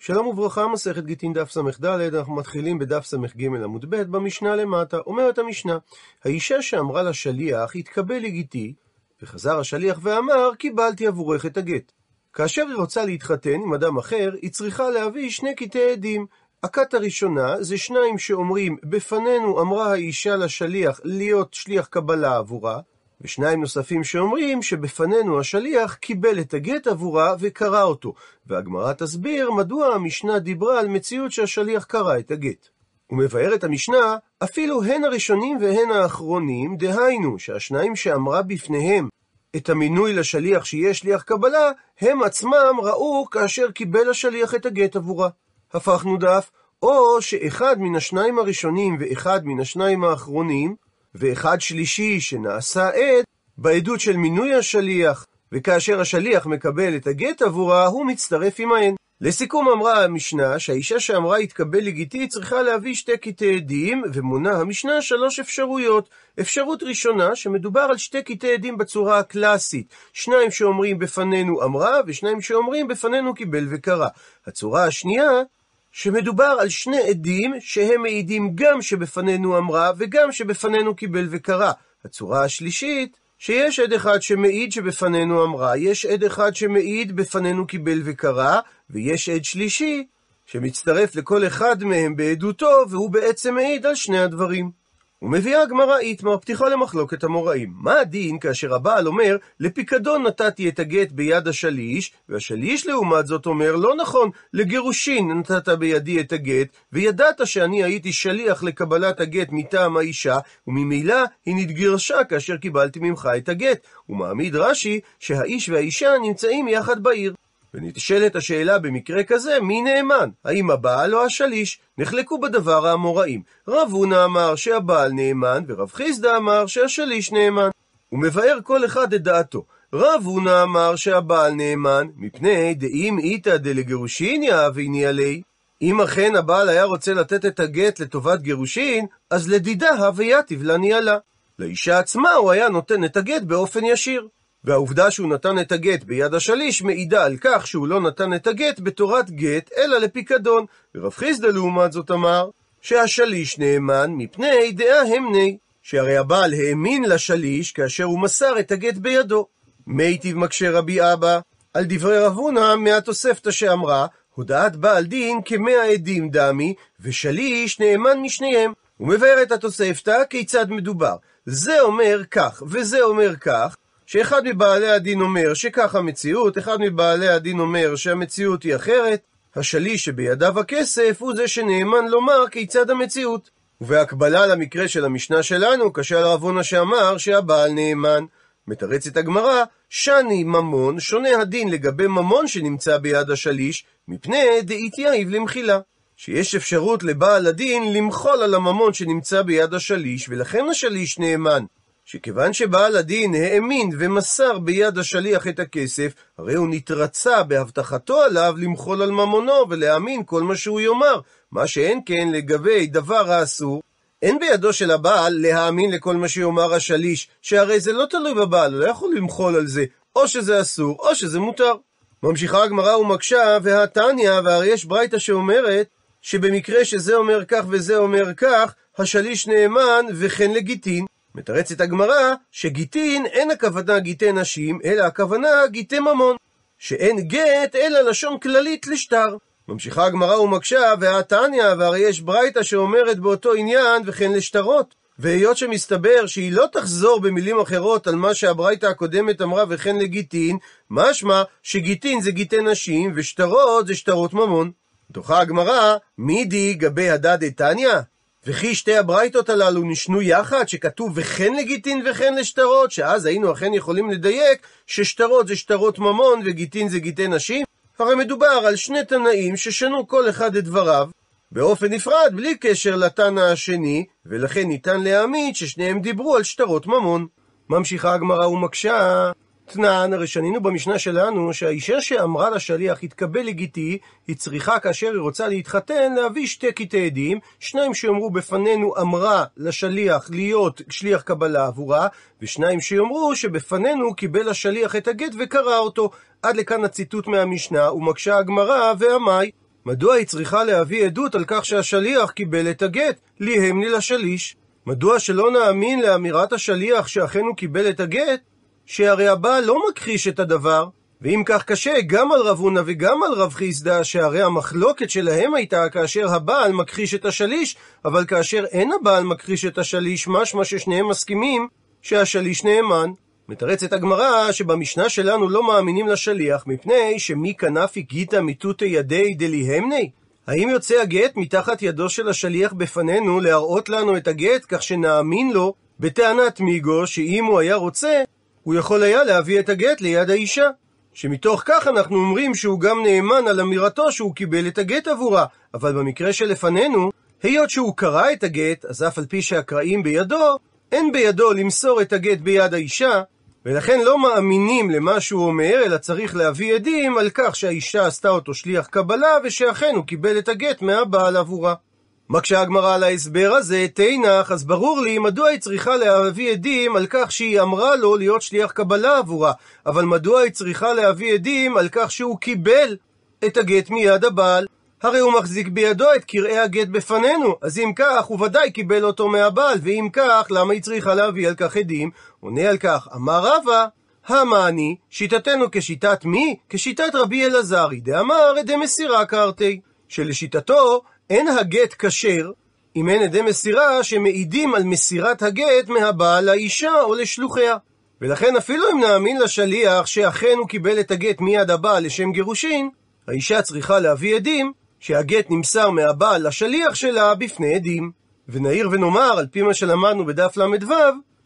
שלום וברכה, מסכת גיטין דף ס"ד, אנחנו מתחילים בדף ס"ג עמוד ב', במשנה למטה. אומרת המשנה, האישה שאמרה לשליח, התקבל לגיטי, וחזר השליח ואמר, קיבלתי עבורך את הגט. כאשר היא רוצה להתחתן עם אדם אחר, היא צריכה להביא שני קטעי עדים. הכת הראשונה זה שניים שאומרים, בפנינו אמרה האישה לשליח להיות שליח קבלה עבורה, ושניים נוספים שאומרים שבפנינו השליח קיבל את הגט עבורה וקרא אותו, והגמרא תסביר מדוע המשנה דיברה על מציאות שהשליח קרא את הגט. ומבארת המשנה, אפילו הן הראשונים והן האחרונים, דהיינו שהשניים שאמרה בפניהם את המינוי לשליח שיהיה שליח קבלה, הם עצמם ראו כאשר קיבל השליח את הגט עבורה. הפכנו דף, או שאחד מן השניים הראשונים ואחד מן השניים האחרונים, ואחד שלישי שנעשה עד בעדות של מינוי השליח, וכאשר השליח מקבל את הגט עבורה, הוא מצטרף עמהן. לסיכום אמרה המשנה שהאישה שאמרה יתקבל לגיטי צריכה להביא שתי קטעי עדים, ומונה המשנה שלוש אפשרויות. אפשרות ראשונה, שמדובר על שתי קטעי עדים בצורה הקלאסית. שניים שאומרים בפנינו אמרה, ושניים שאומרים בפנינו קיבל וקרא. הצורה השנייה, שמדובר על שני עדים שהם מעידים גם שבפנינו אמרה וגם שבפנינו קיבל וקרא. הצורה השלישית, שיש עד אחד שמעיד שבפנינו אמרה, יש עד אחד שמעיד בפנינו קיבל וקרא, ויש עד שלישי שמצטרף לכל אחד מהם בעדותו, והוא בעצם מעיד על שני הדברים. ומביאה הגמרא איתמר פתיחה למחלוקת המוראים. מה הדין כאשר הבעל אומר, לפיקדון נתתי את הגט ביד השליש, והשליש לעומת זאת אומר, לא נכון, לגירושין נתת בידי את הגט, וידעת שאני הייתי שליח לקבלת הגט מטעם האישה, וממילא היא נתגרשה כאשר קיבלתי ממך את הגט. ומעמיד רש"י שהאיש והאישה נמצאים יחד בעיר. ונשאלת השאלה במקרה כזה, מי נאמן? האם הבעל או השליש? נחלקו בדבר האמוראים. רב הונא אמר שהבעל נאמן, ורב חיסדא אמר שהשליש נאמן. הוא מבאר כל אחד את דעתו. רב הונא אמר שהבעל נאמן, מפני דאם איתא דלגירושין יאהביני עלי. אם אכן הבעל היה רוצה לתת את הגט לטובת גירושין, אז לדידה הוויתיב לה ניהלה. לאישה עצמה הוא היה נותן את הגט באופן ישיר. והעובדה שהוא נתן את הגט ביד השליש מעידה על כך שהוא לא נתן את הגט בתורת גט, אלא לפיקדון. ורב חיסדא לעומת זאת אמר, שהשליש נאמן מפני דעה המני, שהרי הבעל האמין לשליש כאשר הוא מסר את הגט בידו. מיטיב מקשה רבי אבא, על דברי רב הונא מהתוספתא שאמרה, הודעת בעל דין כמאה עדים דמי, ושליש נאמן משניהם. הוא מבאר את התוספתא כיצד מדובר. זה אומר כך, וזה אומר כך, שאחד מבעלי הדין אומר שכך המציאות, אחד מבעלי הדין אומר שהמציאות היא אחרת, השליש שבידיו הכסף הוא זה שנאמן לומר כיצד המציאות. ובהקבלה למקרה של המשנה שלנו, רב הונא שאמר שהבעל נאמן. מתרצת הגמרא, שני ממון, שונה הדין לגבי ממון שנמצא ביד השליש, מפני דאיתייב למחילה. שיש אפשרות לבעל הדין למחול על הממון שנמצא ביד השליש, ולכן השליש נאמן. שכיוון שבעל הדין האמין ומסר ביד השליח את הכסף, הרי הוא נתרצה בהבטחתו עליו למחול על ממונו ולהאמין כל מה שהוא יאמר, מה שאין כן לגבי דבר האסור. אין בידו של הבעל להאמין לכל מה שיאמר השליש, שהרי זה לא תלוי בבעל, הוא לא יכול למחול על זה, או שזה אסור, או שזה מותר. ממשיכה הגמרא ומקשה, והתניא, והרי יש ברייתא שאומרת, שבמקרה שזה אומר כך וזה אומר כך, השליש נאמן וכן לגיטין. מתרצת הגמרא שגיטין אין הכוונה גיטי נשים, אלא הכוונה גיטי ממון. שאין גט אלא לשון כללית לשטר. ממשיכה הגמרא ומקשה, והתניא, והרי יש ברייתא שאומרת באותו עניין וכן לשטרות. והיות שמסתבר שהיא לא תחזור במילים אחרות על מה שהברייתא הקודמת אמרה וכן לגיטין, משמע שגיטין זה גיטי נשים ושטרות זה שטרות ממון. דוחה הגמרא, מידי גבי הדד דתניא? וכי שתי הברייתות הללו נשנו יחד, שכתוב וכן לגיטין וכן לשטרות, שאז היינו אכן יכולים לדייק ששטרות זה שטרות ממון וגיטין זה גיטי נשים? הרי מדובר על שני תנאים ששנו כל אחד את דבריו באופן נפרד, בלי קשר לתנא השני, ולכן ניתן להעמיד ששניהם דיברו על שטרות ממון. ממשיכה הגמרא ומקשה, תנן, הרי שנינו במשנה שלנו שהאישה שאמרה לשליח יתקבל לגיטי, היא צריכה כאשר היא רוצה להתחתן להביא שתי קטעי עדים, שניים שיאמרו בפנינו אמרה לשליח להיות שליח קבלה עבורה, ושניים שיאמרו שבפנינו קיבל השליח את הגט וקרא אותו. עד לכאן הציטוט מהמשנה, ומקשה הגמרא ועמי. מדוע היא צריכה להביא עדות על כך שהשליח קיבל את הגט, ליהמני לשליש? מדוע שלא נאמין לאמירת השליח שאכן הוא קיבל את הגט? שהרי הבעל לא מכחיש את הדבר, ואם כך קשה גם על רב הונא וגם על רב חיסדא, שהרי המחלוקת שלהם הייתה כאשר הבעל מכחיש את השליש, אבל כאשר אין הבעל מכחיש את השליש, משמע ששניהם מסכימים שהשליש נאמן. מתרצת הגמרא שבמשנה שלנו לא מאמינים לשליח, מפני שמי כנפי גיתא מיתותא ידי דליהמני? האם יוצא הגט מתחת ידו של השליח בפנינו להראות לנו את הגט, כך שנאמין לו בטענת מיגו, שאם הוא היה רוצה, הוא יכול היה להביא את הגט ליד האישה. שמתוך כך אנחנו אומרים שהוא גם נאמן על אמירתו שהוא קיבל את הגט עבורה, אבל במקרה שלפנינו, היות שהוא קרא את הגט, אז אף על פי שהקראים בידו, אין בידו למסור את הגט ביד האישה, ולכן לא מאמינים למה שהוא אומר, אלא צריך להביא עדים על כך שהאישה עשתה אותו שליח קבלה, ושאכן הוא קיבל את הגט מהבעל עבורה. מקשה הגמרא על ההסבר הזה, תנח, אז ברור לי מדוע היא צריכה להביא עדים על כך שהיא אמרה לו להיות שליח קבלה עבורה, אבל מדוע היא צריכה להביא עדים על כך שהוא קיבל את הגט מיד הבעל? הרי הוא מחזיק בידו את קרעי הגט בפנינו, אז אם כך, הוא ודאי קיבל אותו מהבעל, ואם כך, למה היא צריכה להביא על כך עדים? עונה על כך, אמר רבא, המעני, שיטתנו כשיטת מי? כשיטת רבי אלעזרי, דאמר עדי מסירה קרתי, שלשיטתו אין הגט כשר אם אין עדי מסירה שמעידים על מסירת הגט מהבעל לאישה או לשלוחיה. ולכן אפילו אם נאמין לשליח שאכן הוא קיבל את הגט מיד הבעל לשם גירושין, האישה צריכה להביא עדים שהגט נמסר מהבעל לשליח שלה בפני עדים. ונעיר ונאמר, על פי מה שלמדנו בדף ל"ו,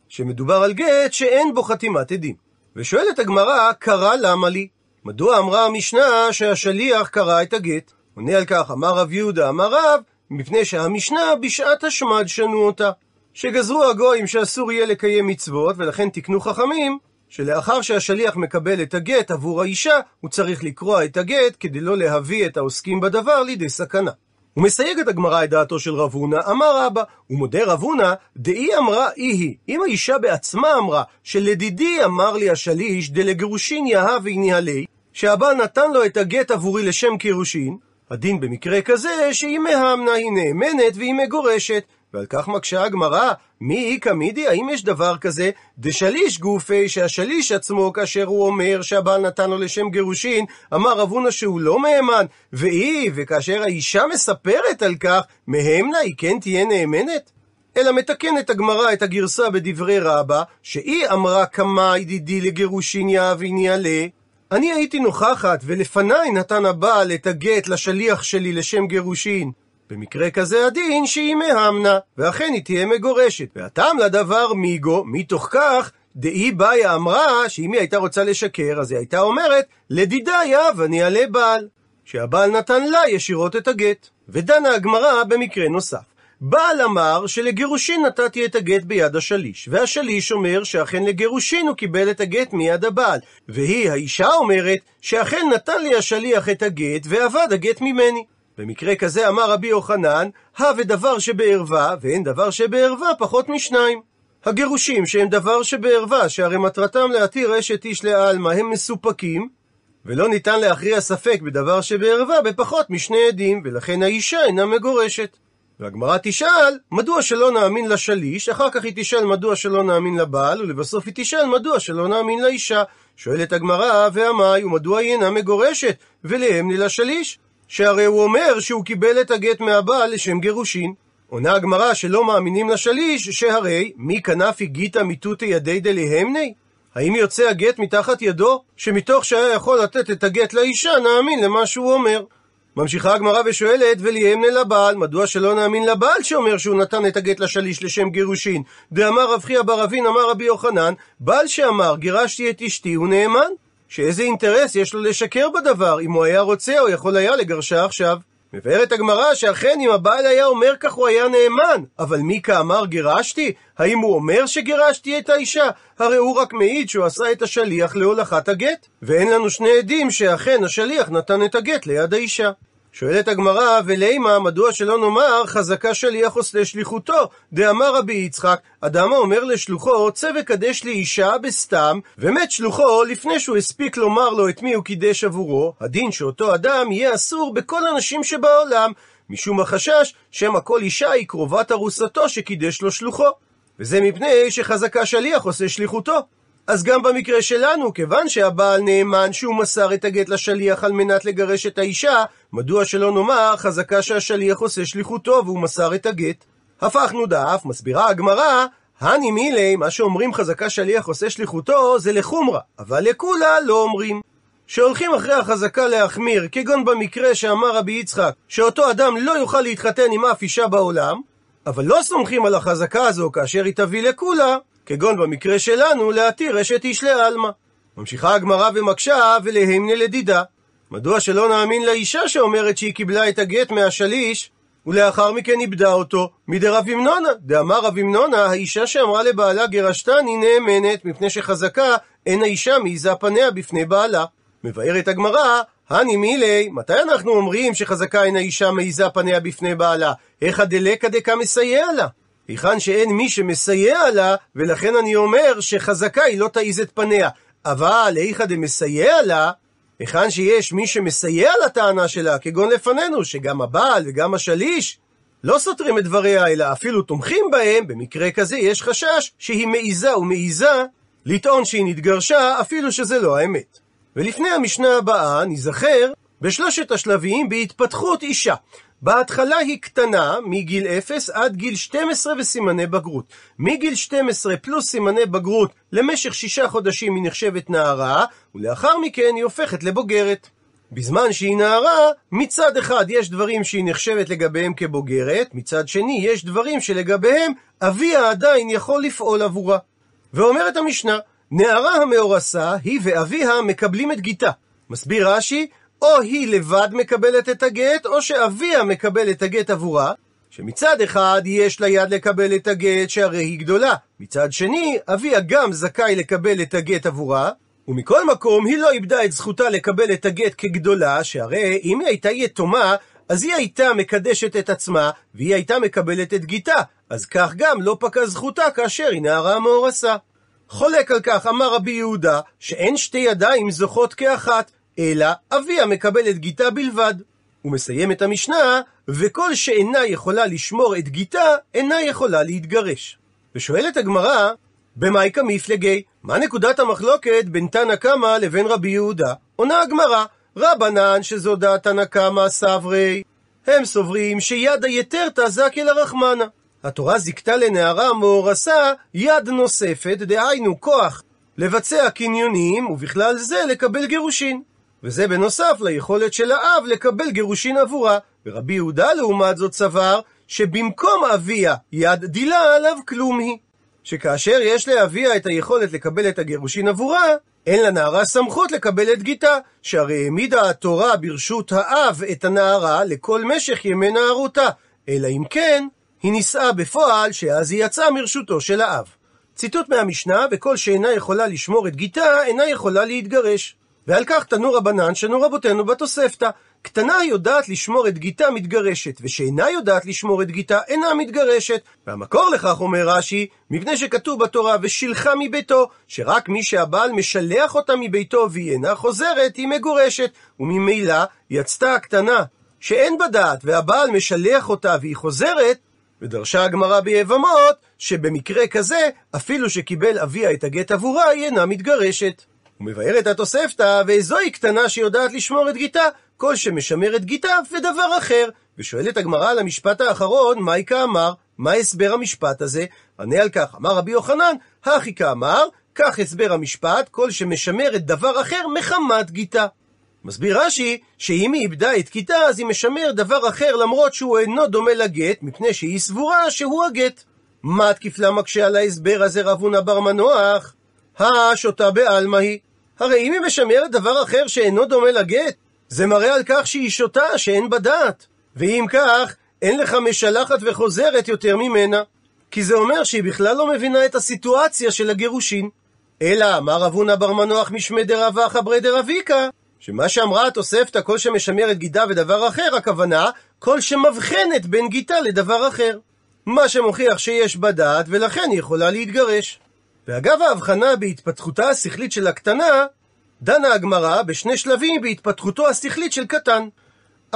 שמדובר על גט שאין בו חתימת עדים. ושואלת הגמרא, קרא למה לי? מדוע אמרה המשנה שהשליח קרא את הגט? עונה על כך, אמר רב יהודה, אמר רב, מפני שהמשנה בשעת השמד שנו אותה. שגזרו הגויים שאסור יהיה לקיים מצוות, ולכן תקנו חכמים, שלאחר שהשליח מקבל את הגט עבור האישה, הוא צריך לקרוע את הגט כדי לא להביא את העוסקים בדבר לידי סכנה. הוא מסייג את הגמרא את דעתו של רב הונא, אמר רבא, ומודה רב הונא, דאי אמרה אי אם האישה בעצמה אמרה, שלדידי אמר לי השליש, דלגירושין יהב עלי, שהבעל נתן לו את הגט עבורי לשם קירושין, הדין במקרה כזה שהיא מהמנה היא נאמנת והיא מגורשת. ועל כך מקשה הגמרא, מי איכא מידי, האם יש דבר כזה? דשליש גופי, שהשליש עצמו, כאשר הוא אומר שהבעל נתן לו לשם גירושין, אמר רב הונא שהוא לא מהימן, והיא, וכאשר האישה מספרת על כך, מהמנה היא כן תהיה נאמנת? אלא מתקנת הגמרא את הגרסה בדברי רבא, שהיא אמרה כמה ידידי לגירושין יאהביני עלה, אני הייתי נוכחת, ולפניי נתן הבעל את הגט לשליח שלי לשם גירושין. במקרה כזה הדין שהיא מהמנה, ואכן היא תהיה מגורשת. והטעם לדבר מיגו, מתוך כך, דאי באיה אמרה שאם היא הייתה רוצה לשקר, אז היא הייתה אומרת, לדידיה ואני אעלה בעל. שהבעל נתן לה ישירות את הגט. ודנה הגמרא במקרה נוסף. בעל אמר שלגירושין נתתי את הגט ביד השליש, והשליש אומר שאכן לגירושין הוא קיבל את הגט מיד הבעל, והיא, האישה אומרת, שאכן נתן לי השליח את הגט, ואבד הגט ממני. במקרה כזה אמר רבי יוחנן, הווה דבר שבערווה, ואין דבר שבערווה פחות משניים. הגירושים שהם דבר שבערווה, שהרי מטרתם להתיר אשת איש לעלמא, הם מסופקים, ולא ניתן להכריע ספק בדבר שבערווה בפחות משני עדים, ולכן האישה אינה מגורשת. והגמרא תשאל, מדוע שלא נאמין לשליש, אחר כך היא תשאל מדוע שלא נאמין לבעל, ולבסוף היא תשאל מדוע שלא נאמין לאישה. שואלת הגמרא, והמאי, ומדוע היא אינה מגורשת, ולאמני לשליש? שהרי הוא אומר שהוא קיבל את הגט מהבעל לשם גירושין. עונה הגמרא שלא מאמינים לשליש, שהרי מי כנפי גיתא מיתותא ידי דליהמני? האם יוצא הגט מתחת ידו, שמתוך שהיה יכול לתת את הגט לאישה, נאמין למה שהוא אומר? ממשיכה הגמרא ושואלת, וליהמנה לבעל, מדוע שלא נאמין לבעל שאומר שהוא נתן את הגט לשליש לשם גירושין? דאמר רב חייא בר אבין, אמר רבי יוחנן, בעל שאמר, גירשתי את אשתי, הוא נאמן? שאיזה אינטרס יש לו לשקר בדבר, אם הוא היה רוצה או יכול היה לגרשה עכשיו. מבארת הגמרא שאכן אם הבעל היה אומר כך הוא היה נאמן, אבל מי כאמר גירשתי? האם הוא אומר שגירשתי את האישה? הרי הוא רק מעיד שהוא עשה את השליח להולכת הגט, ואין לנו שני עדים שאכן השליח נתן את הגט ליד האישה. שואלת הגמרא, ולימה, מדוע שלא נאמר חזקה שליח עושה שליחותו? דאמר רבי יצחק, אדם האומר לשלוחו, צא וקדש לי אישה בסתם, ומת שלוחו לפני שהוא הספיק לומר לו את מי הוא קידש עבורו, הדין שאותו אדם יהיה אסור בכל הנשים שבעולם, משום החשש שמא כל אישה היא קרובת ארוסתו שקידש לו שלוחו. וזה מפני שחזקה שליח עושה שליחותו. אז גם במקרה שלנו, כיוון שהבעל נאמן שהוא מסר את הגט לשליח על מנת לגרש את האישה, מדוע שלא נאמר חזקה שהשליח עושה שליחותו והוא מסר את הגט? הפכנו דף, מסבירה הגמרא, הני מילי, מה שאומרים חזקה שליח עושה שליחותו, זה לחומרה, אבל לכולה לא אומרים. שהולכים אחרי החזקה להחמיר, כגון במקרה שאמר רבי יצחק, שאותו אדם לא יוכל להתחתן עם אף אישה בעולם, אבל לא סומכים על החזקה הזו כאשר היא תביא לכולה, כגון במקרה שלנו, להתיר אשת איש לעלמא. ממשיכה הגמרא ומקשה, ולהמנה לדידה. מדוע שלא נאמין לאישה שאומרת שהיא קיבלה את הגט מהשליש, ולאחר מכן איבדה אותו, מדרב אמנונה. דאמר רב אמנונה, האישה שאמרה לבעלה גרשתני נאמנת, מפני שחזקה אין האישה מעיזה פניה בפני בעלה. מבארת הגמרא, הני מילי, מתי אנחנו אומרים שחזקה אין האישה מעיזה פניה בפני בעלה? היכא דלקא דקא מסייע לה? היכן שאין מי שמסייע לה, ולכן אני אומר שחזקה היא לא תעיז את פניה. אבל היכא דמסייע לה, היכן שיש מי שמסייע לטענה שלה, כגון לפנינו, שגם הבעל וגם השליש לא סותרים את דבריה, אלא אפילו תומכים בהם, במקרה כזה יש חשש שהיא מעיזה ומעיזה לטעון שהיא נתגרשה, אפילו שזה לא האמת. ולפני המשנה הבאה ניזכר בשלושת השלבים בהתפתחות אישה. בהתחלה היא קטנה, מגיל 0 עד גיל 12 וסימני בגרות. מגיל 12 פלוס סימני בגרות למשך שישה חודשים היא נחשבת נערה, ולאחר מכן היא הופכת לבוגרת. בזמן שהיא נערה, מצד אחד יש דברים שהיא נחשבת לגביהם כבוגרת, מצד שני יש דברים שלגביהם אביה עדיין יכול לפעול עבורה. ואומרת המשנה, נערה המאורסה, היא ואביה מקבלים את גיתה. מסביר רש"י, או היא לבד מקבלת את הגט, או שאביה מקבל את הגט עבורה, שמצד אחד יש לה יד לקבל את הגט שהרי היא גדולה, מצד שני, אביה גם זכאי לקבל את הגט עבורה, ומכל מקום היא לא איבדה את זכותה לקבל את הגט כגדולה, שהרי אם היא הייתה יתומה, אז היא הייתה מקדשת את עצמה, והיא הייתה מקבלת את גיתה, אז כך גם לא פקע זכותה כאשר היא נערה מאורסה. חולק על כך אמר רבי יהודה, שאין שתי ידיים זוכות כאחת, אלא אביה מקבל את גיתה בלבד. הוא מסיים את המשנה, וכל שאינה יכולה לשמור את גיתה, אינה יכולה להתגרש. ושואלת הגמרא, במאי כמיפלגי, מה נקודת המחלוקת בין תנא קמא לבין רבי יהודה? עונה הגמרא, רבנן שזו דעת תנא קמא סברי, הם סוברים שיד היתרתא זכי לרחמנה. התורה זיכתה לנערה מאורסה יד נוספת, דהיינו כוח לבצע קניונים, ובכלל זה לקבל גירושין. וזה בנוסף ליכולת של האב לקבל גירושין עבורה. ורבי יהודה לעומת זאת סבר שבמקום אביה יד דילה עליו כלום היא. שכאשר יש לאביה את היכולת לקבל את הגירושין עבורה, אין לנערה סמכות לקבל את גיתה, שהרי העמידה התורה ברשות האב את הנערה לכל משך ימי נערותה, אלא אם כן, היא נישאה בפועל, שאז היא יצאה מרשותו של האב. ציטוט מהמשנה, וכל שאינה יכולה לשמור את גיתה, אינה יכולה להתגרש. ועל כך תנו רבנן שנו רבותינו בתוספתא. קטנה יודעת לשמור את גיתה מתגרשת, ושאינה יודעת לשמור את גיתה אינה מתגרשת. והמקור לכך אומר רש"י, מפני שכתוב בתורה ושילחה מביתו, שרק מי שהבעל משלח אותה מביתו והיא אינה חוזרת, היא מגורשת, וממילא יצתה הקטנה שאין בה דעת והבעל משלח אותה והיא חוזרת, ודרשה הגמרא ביבמות, שבמקרה כזה, אפילו שקיבל אביה את הגט עבורה, היא אינה מתגרשת. ומבארת התוספתא, וזוהי קטנה שיודעת לשמור את גיתה, כל שמשמר את גיתה ודבר אחר. ושואלת הגמרא על המשפט האחרון, מהי כאמר? מה הסבר המשפט הזה? ענה על כך, אמר רבי יוחנן, הכי כאמר, כך הסבר המשפט, כל שמשמר את דבר אחר מחמת גיתה. מסביר רש"י, שאם היא איבדה את גיתה, אז היא משמר דבר אחר למרות שהוא אינו דומה לגט, מפני שהיא סבורה שהוא הגט. מה תקיפלה מקשה על ההסבר הזה רב הונא בר מנוח? השוטה בעלמא היא. הרי אם היא משמרת דבר אחר שאינו דומה לגט, זה מראה על כך שהיא שוטה, שאין בה דעת. ואם כך, אין לך משלחת וחוזרת יותר ממנה. כי זה אומר שהיא בכלל לא מבינה את הסיטואציה של הגירושין. אלא אמר רב הונא בר מנוח משמי דרבא חברי דרביקה, שמה שאמרה התוספתא, כל שמשמרת גידה ודבר אחר, הכוונה, כל שמבחנת בין גיתה לדבר אחר. מה שמוכיח שיש בה דעת, ולכן היא יכולה להתגרש. ואגב ההבחנה בהתפתחותה השכלית של הקטנה, דנה הגמרא בשני שלבים בהתפתחותו השכלית של קטן.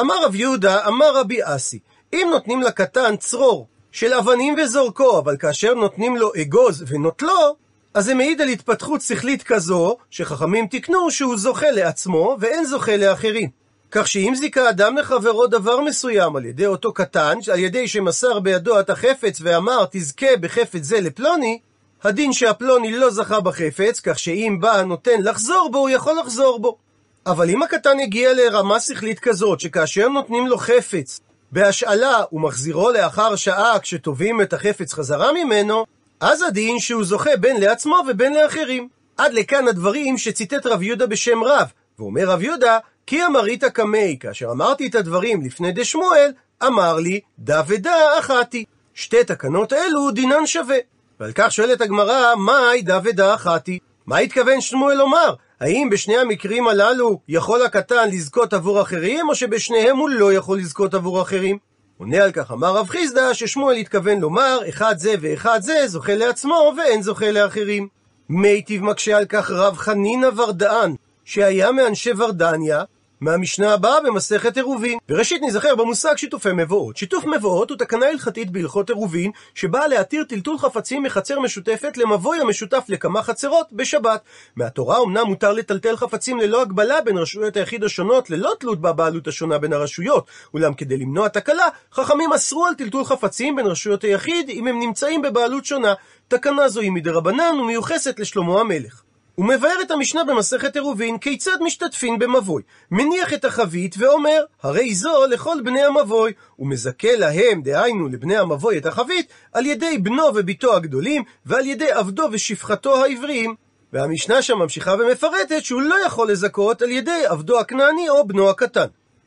אמר רב יהודה, אמר רבי אסי, אם נותנים לקטן צרור של אבנים וזורקו, אבל כאשר נותנים לו אגוז ונוטלו, אז זה מעיד על התפתחות שכלית כזו, שחכמים תיקנו שהוא זוכה לעצמו ואין זוכה לאחרים. כך שאם זיכה אדם לחברו דבר מסוים על ידי אותו קטן, על ידי שמסר בידו את החפץ ואמר תזכה בחפץ זה לפלוני, הדין שהפלוני לא זכה בחפץ, כך שאם בא הנותן לחזור בו, הוא יכול לחזור בו. אבל אם הקטן הגיע לרמה שכלית כזאת, שכאשר נותנים לו חפץ בהשאלה ומחזירו לאחר שעה כשתובעים את החפץ חזרה ממנו, אז הדין שהוא זוכה בין לעצמו ובין לאחרים. עד לכאן הדברים שציטט רב יהודה בשם רב, ואומר רב יהודה, כי אמרית קמי, כאשר אמרתי את הדברים לפני דשמואל, אמר לי, דה ודה אחתי. שתי תקנות אלו דינן שווה. ועל כך שואלת הגמרא, מהי ודה אחתי? מה התכוון שמואל לומר? האם בשני המקרים הללו יכול הקטן לזכות עבור אחרים, או שבשניהם הוא לא יכול לזכות עבור אחרים? עונה על כך אמר רב חיסדא ששמואל התכוון לומר אחד זה ואחד זה זוכה לעצמו ואין זוכה לאחרים. מיטיב מקשה על כך רב חנינא ורדאן שהיה מאנשי ורדניה מהמשנה הבאה במסכת עירובין. וראשית נזכר במושג שיתופי מבואות. שיתוף מבואות הוא תקנה הלכתית בהלכות עירובין, שבאה להתיר טלטול חפצים מחצר משותפת למבוי המשותף לכמה חצרות בשבת. מהתורה אמנם מותר לטלטל חפצים ללא הגבלה בין רשויות היחיד השונות, ללא תלות בבעלות השונה בין הרשויות. אולם כדי למנוע תקלה, חכמים אסרו על טלטול חפצים בין רשויות היחיד אם הם נמצאים בבעלות שונה. תקנה זו היא מדרבנן ומיוחסת לשלמה המלך. הוא מבאר את המשנה במסכת עירובין כיצד משתתפין במבוי. מניח את החבית ואומר, הרי זו לכל בני המבוי, ומזכה להם, דהיינו לבני המבוי את החבית, על ידי בנו ובתו הגדולים, ועל ידי עבדו ושפחתו העבריים. והמשנה שם ממשיכה ומפרטת שהוא לא יכול לזכות על ידי עבדו הכנעני או בנו הקטן.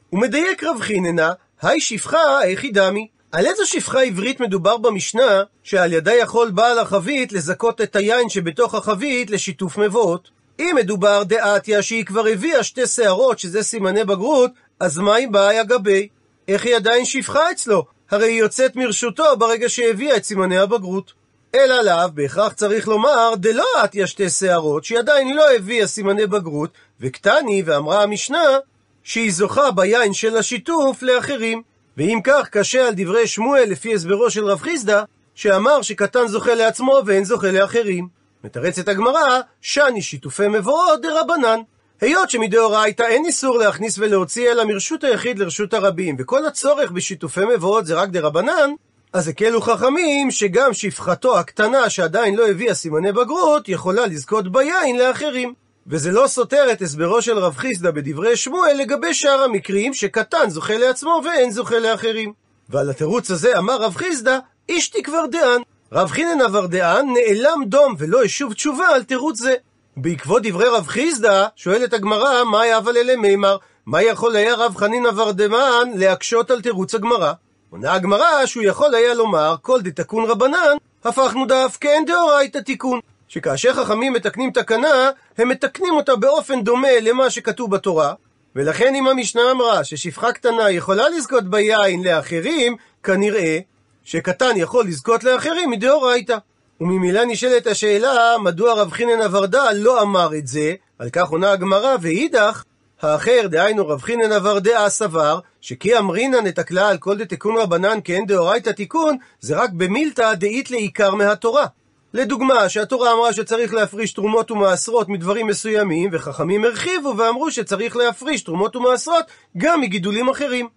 הוא מדייק רב חיננה, היי שפחה היחידמי. על איזו שפחה עברית מדובר במשנה, שעל ידה יכול בעל החבית לזכות את היין שבתוך החבית לשיתוף מבואות? אם מדובר דעתיה שהיא כבר הביאה שתי שערות שזה סימני בגרות, אז מה היא באה גבי? איך היא עדיין שפחה אצלו? הרי היא יוצאת מרשותו ברגע שהביאה את סימני הבגרות. אלא לאו, בהכרח צריך לומר, דלא עתיה שתי שערות, שהיא עדיין לא הביאה סימני בגרות, וקטני, ואמרה המשנה, שהיא זוכה ביין של השיתוף לאחרים. ואם כך, קשה על דברי שמואל לפי הסברו של רב חיסדא, שאמר שקטן זוכה לעצמו ואין זוכה לאחרים. מתרצת הגמרא, שאני שיתופי מבואות דרבנן. היות שמדאורייתא אין איסור להכניס ולהוציא אלא מרשות היחיד לרשות הרבים, וכל הצורך בשיתופי מבואות זה רק דרבנן, אז הקלו חכמים שגם שפחתו הקטנה שעדיין לא הביאה סימני בגרות, יכולה לזכות ביין לאחרים. וזה לא סותר את הסברו של רב חיסדא בדברי שמואל לגבי שאר המקרים שקטן זוכה לעצמו ואין זוכה לאחרים. ועל התירוץ הזה אמר רב חיסדא, אישתי כבר דען. רב חינן עבר דען נעלם דום ולא ישוב תשובה על תירוץ זה. בעקבות דברי רב חיסדא, שואלת הגמרא, מה היה אבל אלה מימר? מה יכול היה רב חנין עבר דמן להקשות על תירוץ הגמרא? עונה הגמרא שהוא יכול היה לומר, כל דתקון רבנן, הפכנו דף כן דאורייתא תיקון. שכאשר חכמים מתקנים תקנה, הם מתקנים אותה באופן דומה למה שכתוב בתורה, ולכן אם המשנה אמרה ששפחה קטנה יכולה לזכות ביין לאחרים, כנראה שקטן יכול לזכות לאחרים מדאורייתא. וממילא נשאלת השאלה, מדוע רב חינן אברדה לא אמר את זה, על כך עונה הגמרא, ואידך, האחר, דהיינו רב חינן אברדה סבר, שכי אמרינן את הכלל כל דתיקון רבנן כאין דאורייתא תיקון, זה רק במילתא דאית לעיקר מהתורה. לדוגמה, שהתורה אמרה שצריך להפריש תרומות ומעשרות מדברים מסוימים, וחכמים הרחיבו ואמרו שצריך להפריש תרומות ומעשרות גם מגידולים אחרים.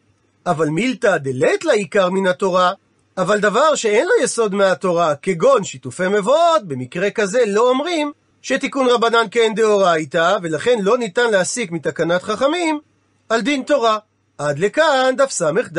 אבל מילתא דלת לעיקר מן התורה, אבל דבר שאין לו יסוד מהתורה, כגון שיתופי מבואות, במקרה כזה לא אומרים שתיקון רבנן כן דאורייתא, ולכן לא ניתן להסיק מתקנת חכמים על דין תורה. עד לכאן דף ס"ד.